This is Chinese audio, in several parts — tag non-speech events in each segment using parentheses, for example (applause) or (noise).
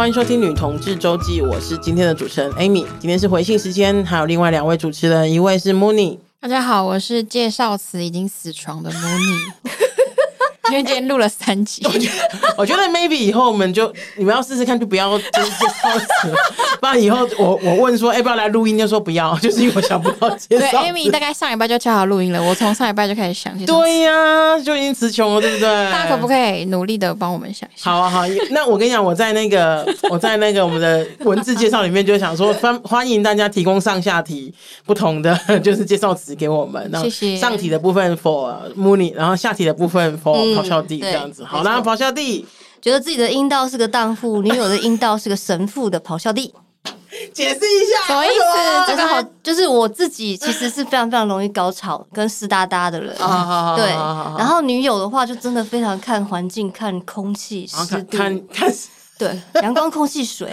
欢迎收听《女同志周记》，我是今天的主持人 Amy。今天是回信时间，还有另外两位主持人，一位是 Mooney。大家好，我是介绍词已经死床的 Mooney。因为今天录了三集，我觉得，我觉得 maybe 以后我们就你们要试试看，就不要就是介绍词，不然以后我我问说，要不要来录音，就说不要，(laughs) 就是因为我想不到介绍。对，Amy 大概上礼拜就敲好录音了，我从上礼拜就开始想。对呀、啊，就已经词穷了，对不对？大家可不可以努力的帮我们想一下？好啊，好，那我跟你讲，我在那个 (laughs) 我在那个我们的文字介绍里面就想说，欢欢迎大家提供上下题不同的 (laughs) 就是介绍词给我们。然后谢谢。上题的部分 for Mooney，然后下题的部分 for、嗯。咆哮帝这样子，好啦，咆哮帝觉得自己的阴道是个荡妇，女友的阴道是个神父的咆哮帝，(laughs) 解释一下什么意思？就是好，就是我自己其实是非常非常容易高潮跟湿哒哒的人，对。然后女友的话就真的非常看环境、看空气、湿度、看看。对，(laughs) 阳光、空气、水，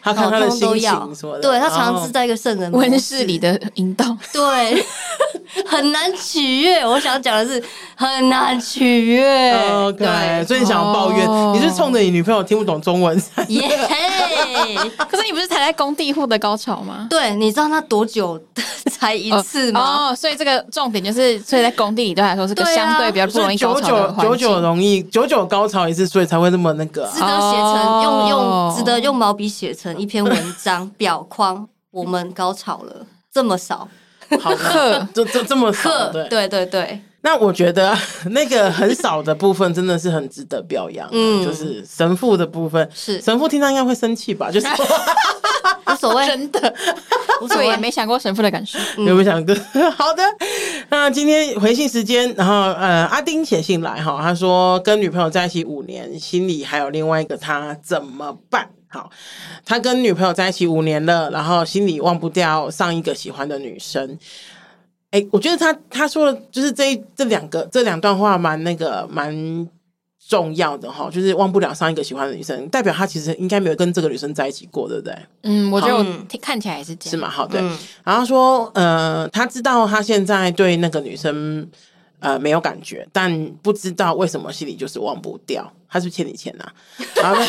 他看他的心情什么的。对，他常常是在一个圣人温室里的引导，对，很难取悦。我想讲的是很难取悦。OK，对，所以你想要抱怨，你是冲着你女朋友听不懂中文。(laughs) 耶！(laughs) 可是你不是才在工地获得高潮吗？对，你知道他多久才一次吗？哦，所以这个重点就是，所以在工地里对来说是个相对比较不容易高潮的环境。久久容易，九九高潮一次，所以才会那么那个，值得写成用。用值得用毛笔写成一篇文章表框，我们高潮了这么少，好的，(laughs) 这这这么少，对。对对对。那我觉得那个很少的部分真的是很值得表扬，嗯，就是神父的部分，是。神父听到应该会生气吧？就是 (laughs) 无所谓，真的。(laughs) 无所谓，也没想过神父的感受，有没有想过？好的，那今天回信时间，然后呃，阿丁写信来哈，他说跟女朋友在一起五年，心里还有另外一个他，怎么办？好，他跟女朋友在一起五年了，然后心里忘不掉上一个喜欢的女生。哎、我觉得他他说的，就是这这两个这两段话蛮那个蛮重要的哈，就是忘不了上一个喜欢的女生，代表他其实应该没有跟这个女生在一起过，对不对？嗯，我觉得我看起来也是这样，是吗？好，对。嗯、然后说，呃，他知道他现在对那个女生呃没有感觉，但不知道为什么心里就是忘不掉。他是不是欠你钱呐、啊？然后 (laughs)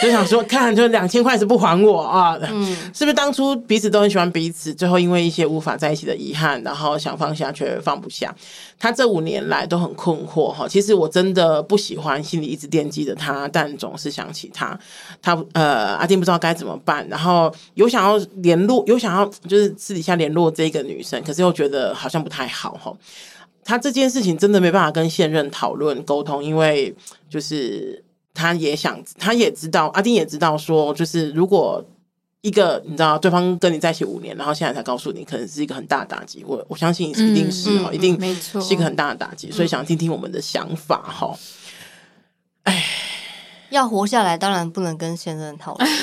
就想说，看就两千块是不还我啊？嗯，是不是当初彼此都很喜欢彼此，最后因为一些无法在一起的遗憾，然后想放下却放不下？他这五年来都很困惑哈。其实我真的不喜欢，心里一直惦记着他，但总是想起他。他呃，阿丁不知道该怎么办，然后有想要联络，有想要就是私底下联络这个女生，可是又觉得好像不太好哈。他这件事情真的没办法跟现任讨论沟通，因为就是他也想，他也知道，阿丁也知道说，就是如果一个你知道对方跟你在一起五年，然后现在才告诉你，可能是一个很大的打击。我我相信一定是哈，嗯嗯、一定没错，是一个很大的打击。所以想听听我们的想法哈。哎、嗯，要活下来，当然不能跟现任讨论。(laughs)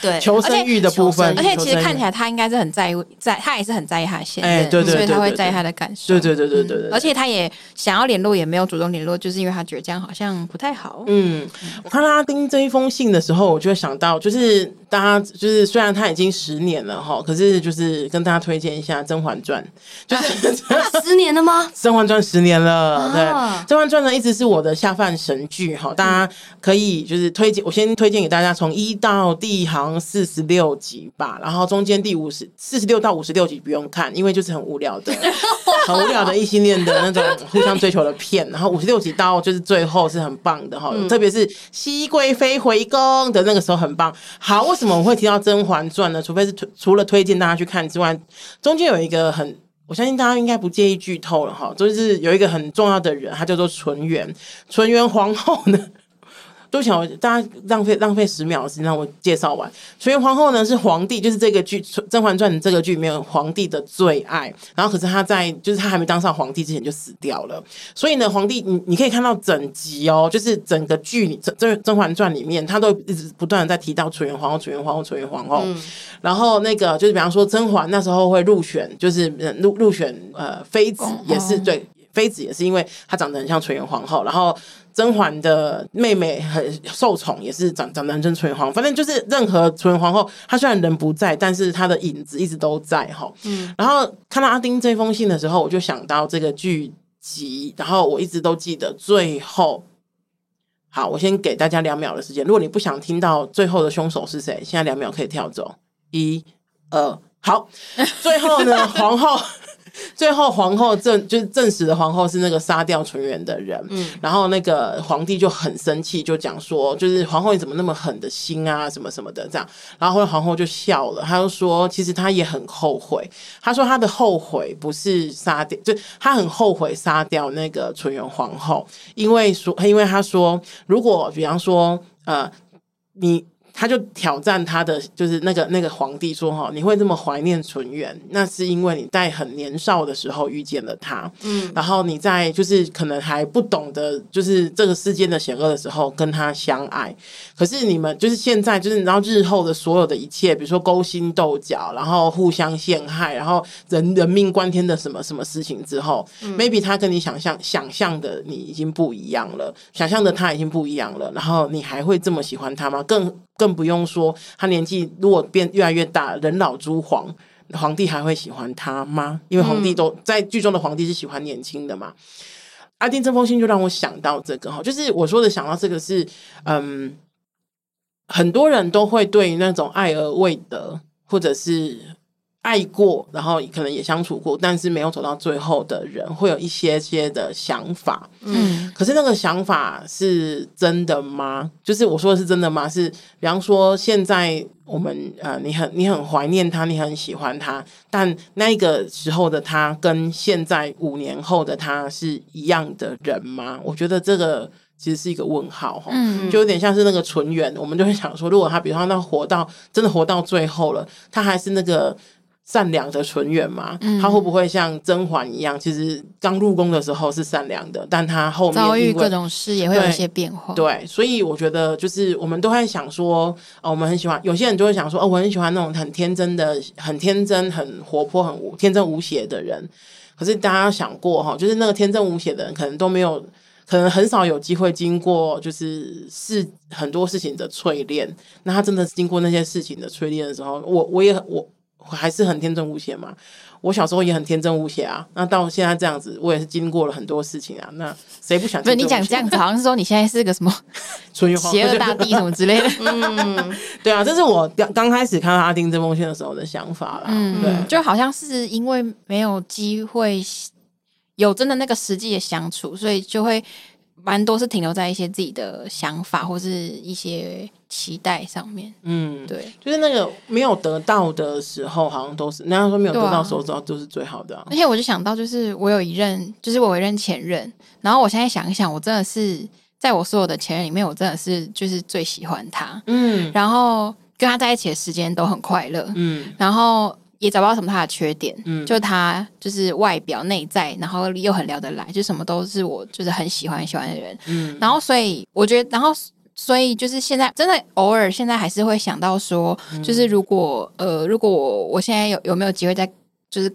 对，求生欲的部分，而且其实看起来他应该是很在意，在他也是很在意他的现任，对对，所以他会在意他的感受，对对对对对，而且他也想要联络，也没有主动联络，就是因为他觉得这样好像不太好。嗯，我看到阿丁这一封信的时候，我就会想到，就是大家就是虽然他已经十年了哈，可是就是跟大家推荐一下《甄嬛传》，就是 (laughs) 十年了吗？《甄嬛传》十年了，对，《甄嬛传》呢一直是我的下饭神剧哈，大家可以就是推荐，我先推荐给大家从一到第好像四十六集吧，然后中间第五十四十六到五十六集不用看，因为就是很无聊的，(laughs) 很无聊的异性恋的那种互相追求的片。然后五十六集到就是最后是很棒的哈，嗯、特别是熹贵妃回宫的那个时候很棒。好，为什么我会提到《甄嬛传》呢？除非是推除了推荐大家去看之外，中间有一个很，我相信大家应该不介意剧透了哈，就是有一个很重要的人，他叫做纯元，纯元皇后呢。都想大家浪费浪费十秒的时间让我介绍完。纯元皇后呢是皇帝，就是这个剧《甄嬛传》这个剧里面皇帝的最爱。然后可是他在就是他还没当上皇帝之前就死掉了。所以呢，皇帝你你可以看到整集哦，就是整个剧里《甄甄嬛传》里面，他都一直不断的在提到纯元皇后、纯元皇后、纯元皇后。然后那个就是比方说甄嬛那时候会入选，就是入入选呃妃子也是对妃子也是因为她长得很像纯元皇后，然后。甄嬛的妹妹很受宠，也是长长得很像纯元皇后。反正就是任何纯元皇后，她虽然人不在，但是她的影子一直都在哈。嗯，然后看到阿丁这封信的时候，我就想到这个剧集，然后我一直都记得最后。好，我先给大家两秒的时间。如果你不想听到最后的凶手是谁，现在两秒可以跳走。一、二，好，最后呢，(laughs) 皇后。(laughs) 最后，皇后证就是证实的皇后是那个杀掉纯元的人。嗯，然后那个皇帝就很生气，就讲说，就是皇后你怎么那么狠的心啊，什么什么的这样。然后后来皇后就笑了，她就说，其实她也很后悔。她说她的后悔不是杀掉，就她很后悔杀掉那个纯元皇后，因为说，因为她说，如果比方说，呃，你。他就挑战他的，就是那个那个皇帝说：“哈，你会这么怀念纯元，那是因为你在很年少的时候遇见了他，嗯，然后你在就是可能还不懂得就是这个世间的险恶的时候跟他相爱。可是你们就是现在就是你知道日后的所有的一切，比如说勾心斗角，然后互相陷害，然后人人命关天的什么什么事情之后，嗯，maybe 他跟你想象想象的你已经不一样了，想象的他已经不一样了，然后你还会这么喜欢他吗？更更不用说，他年纪如果变越来越大，人老珠黄，皇帝还会喜欢他吗？因为皇帝都、嗯、在剧中的皇帝是喜欢年轻的嘛。阿丁这封信就让我想到这个哈，就是我说的想到这个是，嗯，很多人都会对那种爱而未得，或者是。爱过，然后可能也相处过，但是没有走到最后的人，会有一些些的想法。嗯，可是那个想法是真的吗？就是我说的是真的吗？是比方说，现在我们呃，你很你很怀念他，你很喜欢他，但那个时候的他跟现在五年后的他是一样的人吗？我觉得这个其实是一个问号哈。嗯，就有点像是那个纯元，我们就会想说，如果他比方说他活到真的活到最后了，他还是那个。善良的纯元嘛，嗯、他会不会像甄嬛一样？其实刚入宫的时候是善良的，但他后面遭遇各种事也会有一些变化。对，所以我觉得就是我们都会想说，哦，我们很喜欢。有些人就会想说，哦，我很喜欢那种很天真的、很天真、很活泼、很天真无邪的人。可是大家想过哈，就是那个天真无邪的人，可能都没有，可能很少有机会经过，就是是很多事情的淬炼。那他真的是经过那些事情的淬炼的时候，我我也我。还是很天真无邪嘛。我小时候也很天真无邪啊。那到现在这样子，我也是经过了很多事情啊。那谁不想？不是你讲这样子，好像是说你现在是个什么 (laughs) 邪恶大帝什么之类的。(laughs) 嗯，对啊，这是我刚刚开始看到阿丁这封信的时候的想法啦。嗯，对，就好像是因为没有机会有真的那个实际的相处，所以就会。蛮多是停留在一些自己的想法或是一些期待上面，嗯，对，就是那个没有得到的时候，好像都是人家说没有得到的时候，都是最好的啊。而且我就想到，就是我有一任，就是我有一任前任，然后我现在想一想，我真的是在我所有的前任里面，我真的是就是最喜欢他，嗯，然后跟他在一起的时间都很快乐，嗯，然后。也找不到什么他的缺点，嗯，就他就是外表内在，然后又很聊得来，就什么都是我就是很喜欢喜欢的人，嗯，然后所以我觉得，然后所以就是现在真的偶尔现在还是会想到说，嗯、就是如果呃如果我我现在有有没有机会再就是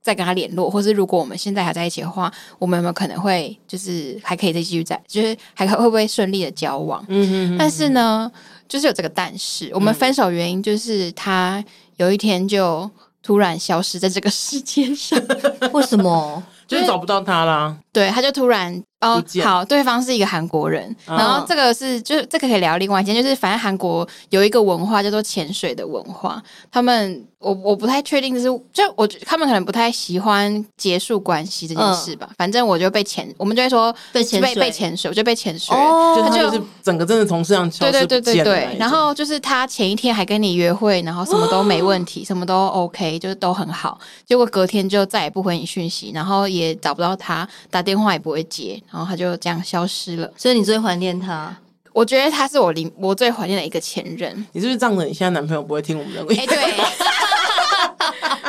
再跟他联络，或是如果我们现在还在一起的话，我们有没有可能会就是还可以再继续在，就是还会不会顺利的交往？嗯哼哼哼，但是呢，就是有这个但是，我们分手原因就是他。有一天就突然消失在这个世界上，(laughs) 为什么？(laughs) 就是找不到他啦。对，他就突然。哦，好，对方是一个韩国人，然后这个是就是这个可以聊另外一件，就是反正韩国有一个文化叫做潜水的文化，他们我我不太确定是就我他们可能不太喜欢结束关系这件事吧，反正我就被潜，我们就会说被潜被被潜水，我就被潜水，哦，他就是整个真的从世上消失对对对对对，然后就是他前一天还跟你约会，然后什么都没 (gasps) 问题，什么都 OK，就是都很好，结果隔天就再也不回你讯息，然后也找不到他，打电话也不会接。然后他就这样消失了，所以你最怀念他？我觉得他是我临我最怀念的一个前任。你是不是仗着你现在男朋友不会听我们的？哎，对，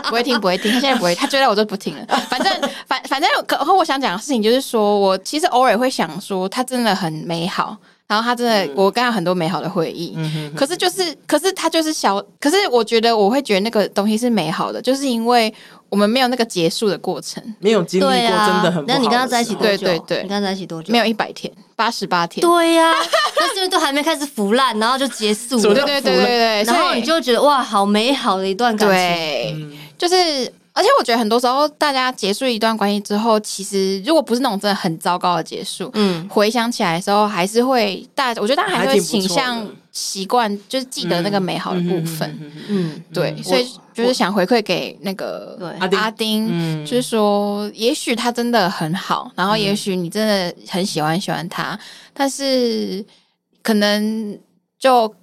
不会听，不会听，他现在不会，他追到我就不听了。反正反反正，可和我想讲的事情就是说，我其实偶尔会想说，他真的很美好。然后他真的，嗯、我跟他很多美好的回忆。嗯、哼哼，可是就是，可是他就是小，可是我觉得我会觉得那个东西是美好的，就是因为我们没有那个结束的过程，没有经历过真的很不好。那你跟他在一起多久？对对对，你跟他在一起多久？没有一百天，八十八天。对呀、啊，(laughs) 那是不是都还没开始腐烂，然后就结束了？对对对对对，然后你就觉得哇，好美好的一段感情。对，嗯、就是而且我觉得很多时候，大家结束一段关系之后，其实如果不是那种真的很糟糕的结束，嗯，回想起来的时候，还是会大，我觉得大家还是会倾向习惯，就是记得那个美好的部分，嗯，对，所以就是想回馈给那个阿丁，就是说，也许他真的很好，然后也许你真的很喜欢喜欢他，但是可能就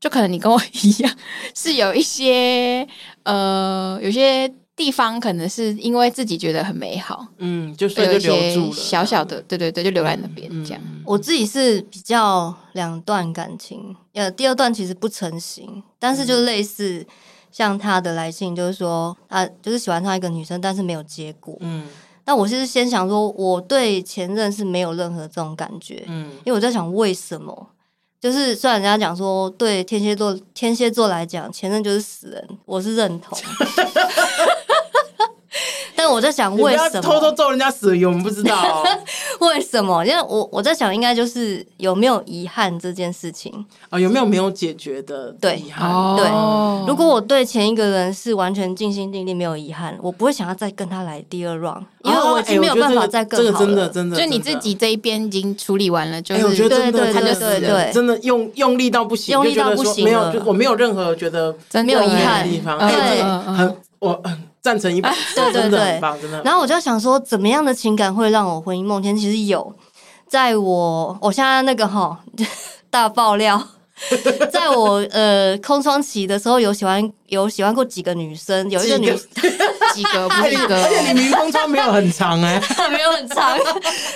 就可能你跟我一样，是有一些呃，有些。地方可能是因为自己觉得很美好，嗯，就所以就留住了。小小的，对对对，就留在那边这样。我自己是比较两段感情，呃，第二段其实不成型，但是就类似像他的来信，就是说他就是喜欢上一个女生，但是没有结果。嗯，那我是先想说，我对前任是没有任何这种感觉，嗯，因为我在想为什么，就是虽然人家讲说对天蝎座天蝎座来讲，前任就是死人，我是认同。(laughs) 但我在想，为什么偷偷揍人家死了？我们不知道、哦、(laughs) 为什么？因为我我在想，应该就是有没有遗憾这件事情啊、哦？有没有没有解决的遗憾？对，对。如果我对前一个人是完全尽心尽力，没有遗憾，我不会想要再跟他来第二 round，因为我已经没有办法再更好了。这个真的真的，就你自己这一边已经处理完了，就是、欸、我觉得真的对对对对对，真的用用力到不行，用力到不行，没有，就我没有任何觉得没有遗憾的地方，对，很我。赞成一半，对对对。然后我就想说，怎么样的情感会让我魂萦梦天？其实有，在我我现在那个哈 (laughs) 大爆料，(laughs) 在我呃空窗期的时候，有喜欢有喜欢过几个女生，有一个女 (laughs) 几个，不是一个，而且你明明空窗没有很长哎、欸，没有很长。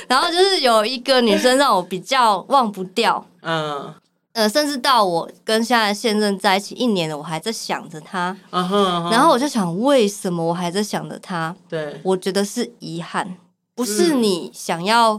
然后就是有一个女生让我比较忘不掉，嗯。呃，甚至到我跟现在现任在一起一年了，我还在想着他。Uh huh, uh huh. 然后我就想，为什么我还在想着他？对，我觉得是遗憾，不是你想要、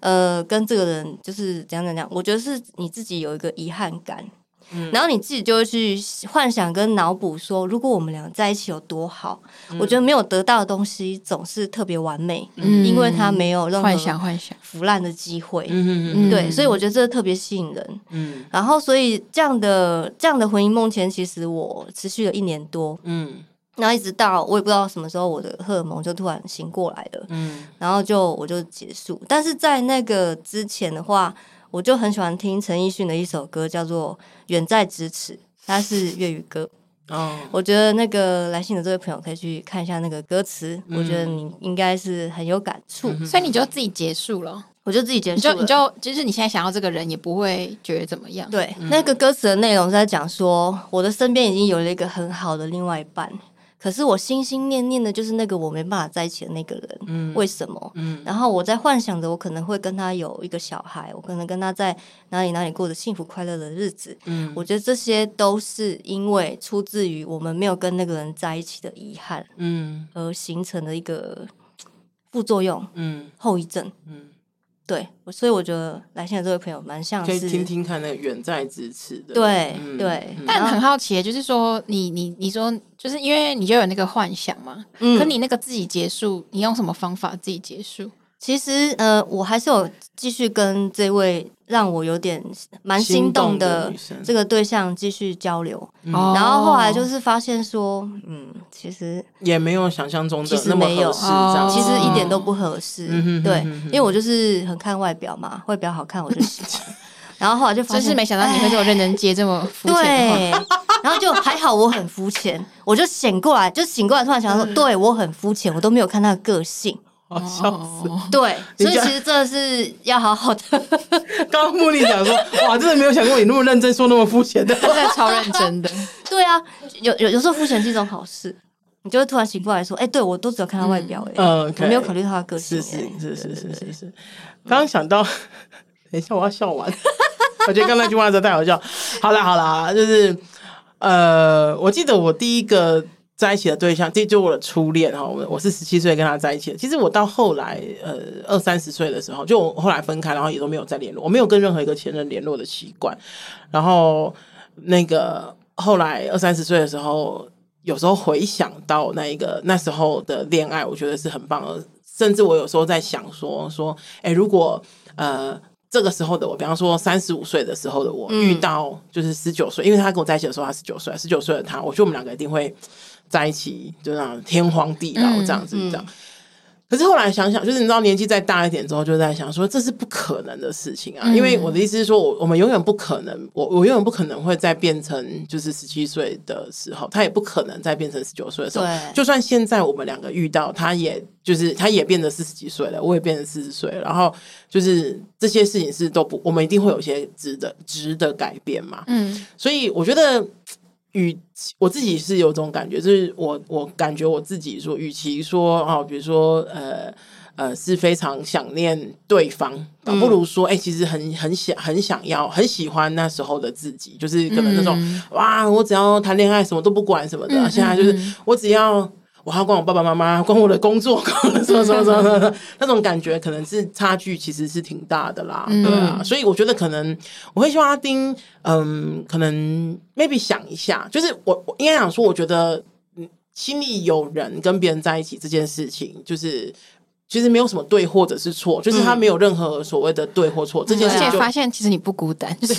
嗯、呃跟这个人就是怎样怎样。我觉得是你自己有一个遗憾感。嗯、然后你自己就会去幻想跟脑补说，如果我们俩在一起有多好。嗯、我觉得没有得到的东西总是特别完美，嗯、因为它没有任何幻想幻想腐烂的机会。嗯、对，所以我觉得这特别吸引人。嗯，然后所以这样的这样的婚姻梦前，其实我持续了一年多。嗯，然后一直到我也不知道什么时候，我的荷尔蒙就突然醒过来了。嗯，然后就我就结束。但是在那个之前的话。我就很喜欢听陈奕迅的一首歌，叫做《远在咫尺》，它是粤语歌。(laughs) 哦，我觉得那个来信的这位朋友可以去看一下那个歌词，嗯、我觉得你应该是很有感触，嗯、所以你就自己结束了。我就自己结束了，你就你就就是你现在想要这个人，也不会觉得怎么样。对，嗯、那个歌词的内容是在讲说，我的身边已经有了一个很好的另外一半。可是我心心念念的就是那个我没办法在一起的那个人，嗯，为什么？嗯，然后我在幻想着我可能会跟他有一个小孩，我可能跟他在哪里哪里过着幸福快乐的日子，嗯，我觉得这些都是因为出自于我们没有跟那个人在一起的遗憾，嗯，而形成的一个副作用，嗯，后遗症，嗯。对，所以我觉得来信的这位朋友蛮像是可以听听看那个远在咫尺的，对对。但很好奇，就是说你你你说，就是因为你就有那个幻想嘛，嗯，可你那个自己结束，你用什么方法自己结束？其实呃，我还是有继续跟这位让我有点蛮心动的这个对象继续交流，然后后来就是发现说，嗯，其实也没有想象中的那么合适，其实一点都不合适，对，因为我就是很看外表嘛，外表好看我就喜欢，(laughs) 然后后来就发现，就是没想到你会这么认真接这么肤浅的话，对，然后就还好我很肤浅，我就醒过来，就醒过来突然想到说，对我很肤浅，我都没有看他的个性。好笑死！对，所以其实这是要好好的。(laughs) 刚刚茉莉讲说，哇，真的没有想过你那么认真，说那么肤浅的，(laughs) 真的超认真的。(laughs) 对啊，有有有时候肤浅是一种好事，你就会突然醒过来说，哎，对我都只有看他外表，哎，嗯，我没有考虑他的个性，是是是是是是是。刚刚想到，等一下我要笑完，我觉得刚那句话真的太好笑。好啦好啦，就是呃，我记得我第一个。在一起的对象，这就我的初恋哈。我我是十七岁跟他在一起的。其实我到后来，呃，二三十岁的时候，就我后来分开，然后也都没有再联络。我没有跟任何一个前任联络的习惯。然后那个后来二三十岁的时候，有时候回想到那一个那时候的恋爱，我觉得是很棒的。甚至我有时候在想说说，哎，如果呃这个时候的我，比方说三十五岁的时候的我，遇到就是十九岁，因为他跟我在一起的时候他十九岁，十九岁的他，我觉得我们两个一定会。在一起，就这样天荒地老这样子这样。可是后来想想，就是你知道年纪再大一点之后，就在想说这是不可能的事情啊！嗯、因为我的意思是说，我我们永远不可能，我我永远不可能会再变成就是十七岁的时候，他也不可能再变成十九岁的时候。就算现在我们两个遇到，他也就是他也变得四十几岁了，我也变成四十岁了，然后就是这些事情是都不，我们一定会有一些值得值得改变嘛。嗯，所以我觉得。与我自己是有种感觉，就是我我感觉我自己说，与其说哦，比如说呃呃是非常想念对方，倒不如说哎、欸，其实很很想很想要很喜欢那时候的自己，就是可能那种、嗯、哇，我只要谈恋爱什么都不管什么的，嗯、现在就是我只要。我还要管我爸爸妈妈，(laughs) 管我的工作，(laughs) 管什么什么什么的，那种感觉可能是差距，其实是挺大的啦，嗯、对啊。所以我觉得可能我会希望阿丁，嗯，可能 maybe 想一下，就是我我应该想说，我觉得嗯，心里有人跟别人在一起这件事情，就是。其实没有什么对或者是错，就是他没有任何所谓的对或错。嗯、这件事情发现其实你不孤单，就是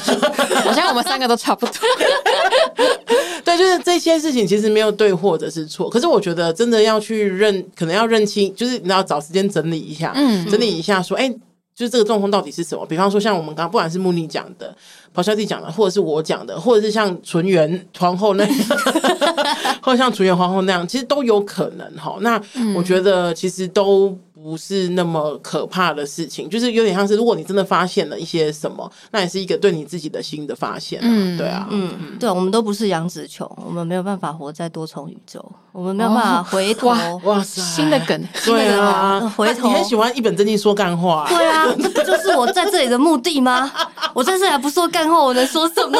好像我们三个都差不多。(laughs) 对，就是这些事情其实没有对或者是错。可是我觉得真的要去认，可能要认清，就是你要找时间整理一下，嗯，整理一下说，哎、欸，就是这个状况到底是什么？比方说像我们刚刚不管是慕尼讲的，咆哮帝讲的，或者是我讲的，或者是像纯元皇后那样，(laughs) (laughs) 或者像纯元皇后那样，其实都有可能哈。那我觉得其实都。不是那么可怕的事情，就是有点像是，如果你真的发现了一些什么，那也是一个对你自己的新的发现。嗯，对啊，嗯，对，我们都不是杨紫琼，我们没有办法活在多重宇宙，我们没有办法回头。哇塞，新的梗，对啊，回头。你很喜欢一本正经说干话，对啊，不就是我在这里的目的吗？(laughs) 我在这里还不说干话，我能说什么？(laughs)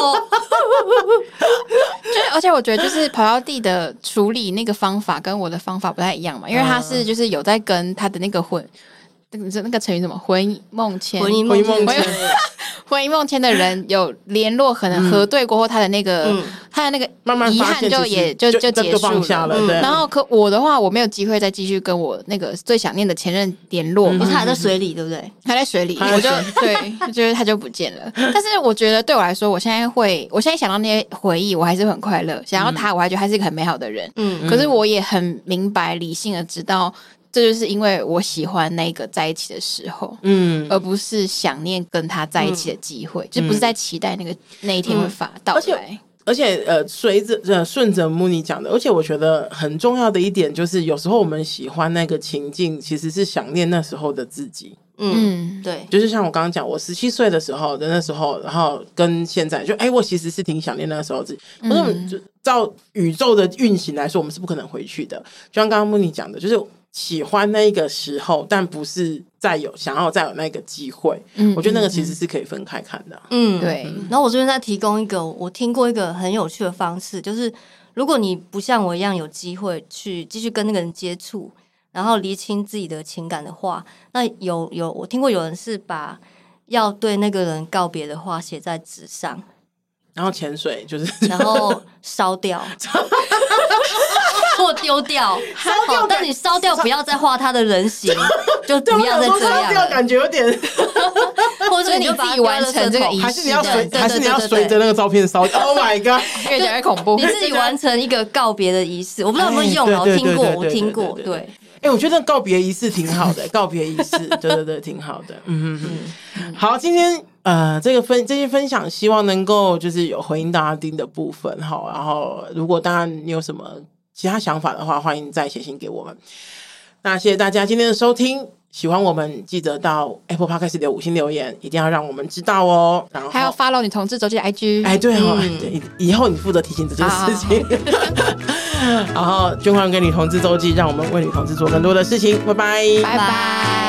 就而且我觉得，就是跑到地的处理那个方法跟我的方法不太一样嘛，因为他是就是有在跟他的那个。魂，那个那个成语什么？魂梦牵，魂梦牵，(laughs) 魂梦牵的人有联络，可能核对过后，他的那个，嗯、他的那个遗憾就也就就结束了。了然后可我的话，我没有机会再继续跟我那个最想念的前任联络，他还在水里，对不对？还在水里，我就对，就是他就不见了。(laughs) 但是我觉得对我来说，我现在会，我现在想到那些回忆，我还是很快乐。想要他，我还觉得他是一个很美好的人。嗯，可是我也很明白、理性的知道。这就是因为我喜欢那个在一起的时候，嗯，而不是想念跟他在一起的机会，嗯、就不是在期待那个那一天会发到来。而且，而且呃，随着呃顺着穆尼讲的，而且我觉得很重要的一点就是，有时候我们喜欢那个情境，其实是想念那时候的自己。嗯，对，就是像我刚刚讲，我十七岁的时候的那时候，然后跟现在就哎，我其实是挺想念那时候自己。可是，嗯、就照宇宙的运行来说，我们是不可能回去的。就像刚刚慕妮讲的，就是。喜欢那个时候，但不是再有想要再有那个机会。嗯，我觉得那个其实是可以分开看的。嗯，对。然后我这边再提供一个，我听过一个很有趣的方式，就是如果你不像我一样有机会去继续跟那个人接触，然后厘清自己的情感的话，那有有我听过有人是把要对那个人告别的话写在纸上，然后潜水，就是 (laughs) 然后烧掉。(laughs) (laughs) 或丢掉，烧掉，但你烧掉不要再画他的人形，就不要再这样。掉感觉有点，或者你自己完成这个仪式，还是你要随，还是你要随着那个照片烧？Oh my god，越讲越恐怖。你自己完成一个告别的仪式，我不知道有没有用啊？我听过，我听过。对，哎，我觉得告别仪式挺好的，告别仪式，对对对，挺好的。嗯嗯嗯。好，今天呃，这个分这些分享，希望能够就是有回应大家丁的部分哈。然后，如果当然你有什么。其他想法的话，欢迎再写信给我们。那谢谢大家今天的收听，喜欢我们记得到 Apple Podcast 的五星留言，一定要让我们知道哦。然后还要 follow 女同志周记 IG，哎，对哦，嗯、对，以后你负责提醒这件事情。好 (laughs) 然后捐款给女同志周记，让我们为女同志做更多的事情。拜拜，拜拜。